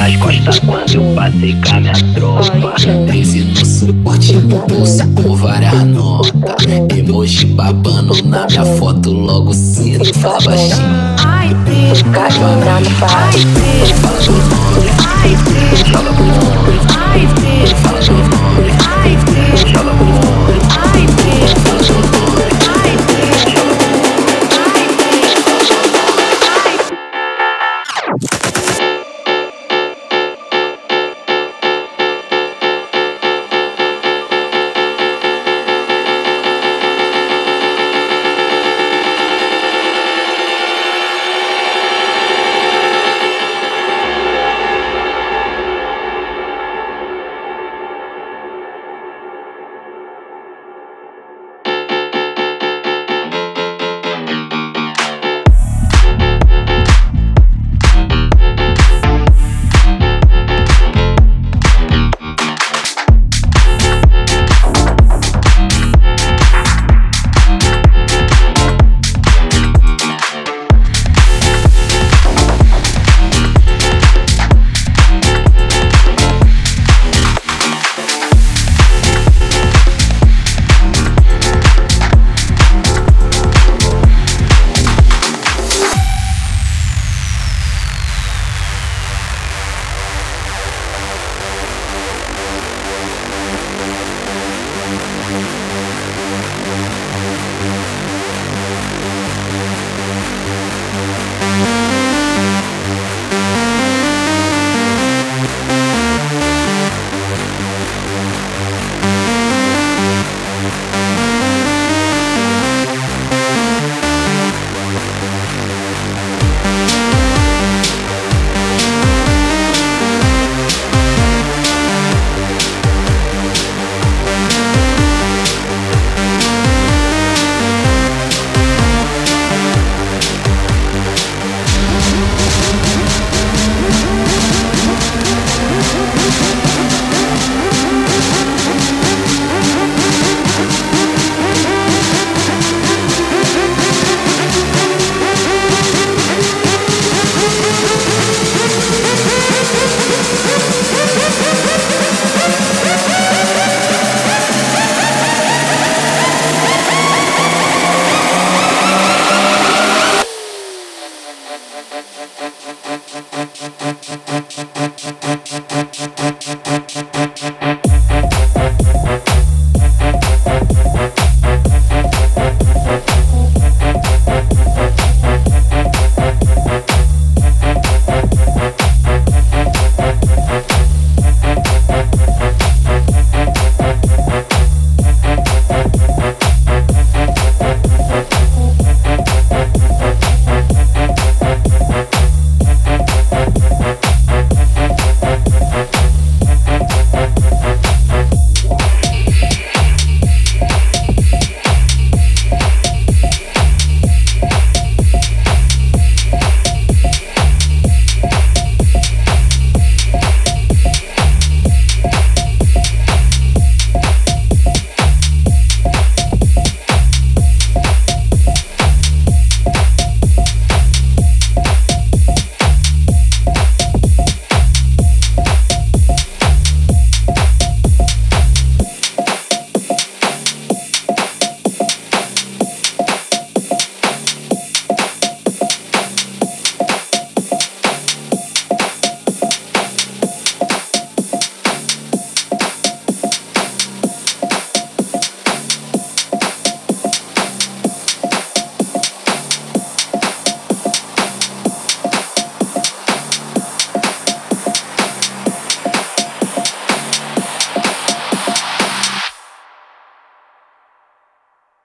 Minhas costas quando eu passei com a minha tropa. 13 no suporte no pulso com várias notas. Emoji babando na minha foto, logo cedo fala baixinho. Ai, pica, joga no Thank you.